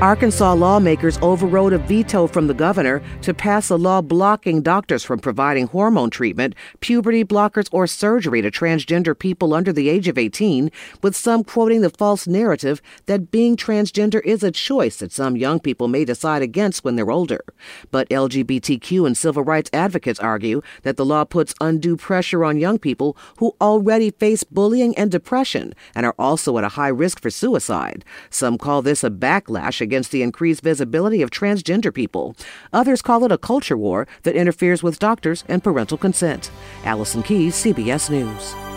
Arkansas lawmakers overrode a veto from the governor to pass a law blocking doctors from providing hormone treatment, puberty blockers, or surgery to transgender people under the age of 18, with some quoting the false narrative that being transgender is a choice that some young people may decide against when they're older. But LGBTQ and civil rights advocates argue that the law puts undue pressure on young people who already face bullying and depression and are also at a high risk for suicide. Some call this a backlash against the increased visibility of transgender people. Others call it a culture war that interferes with doctors and parental consent. Allison Keyes, CBS News.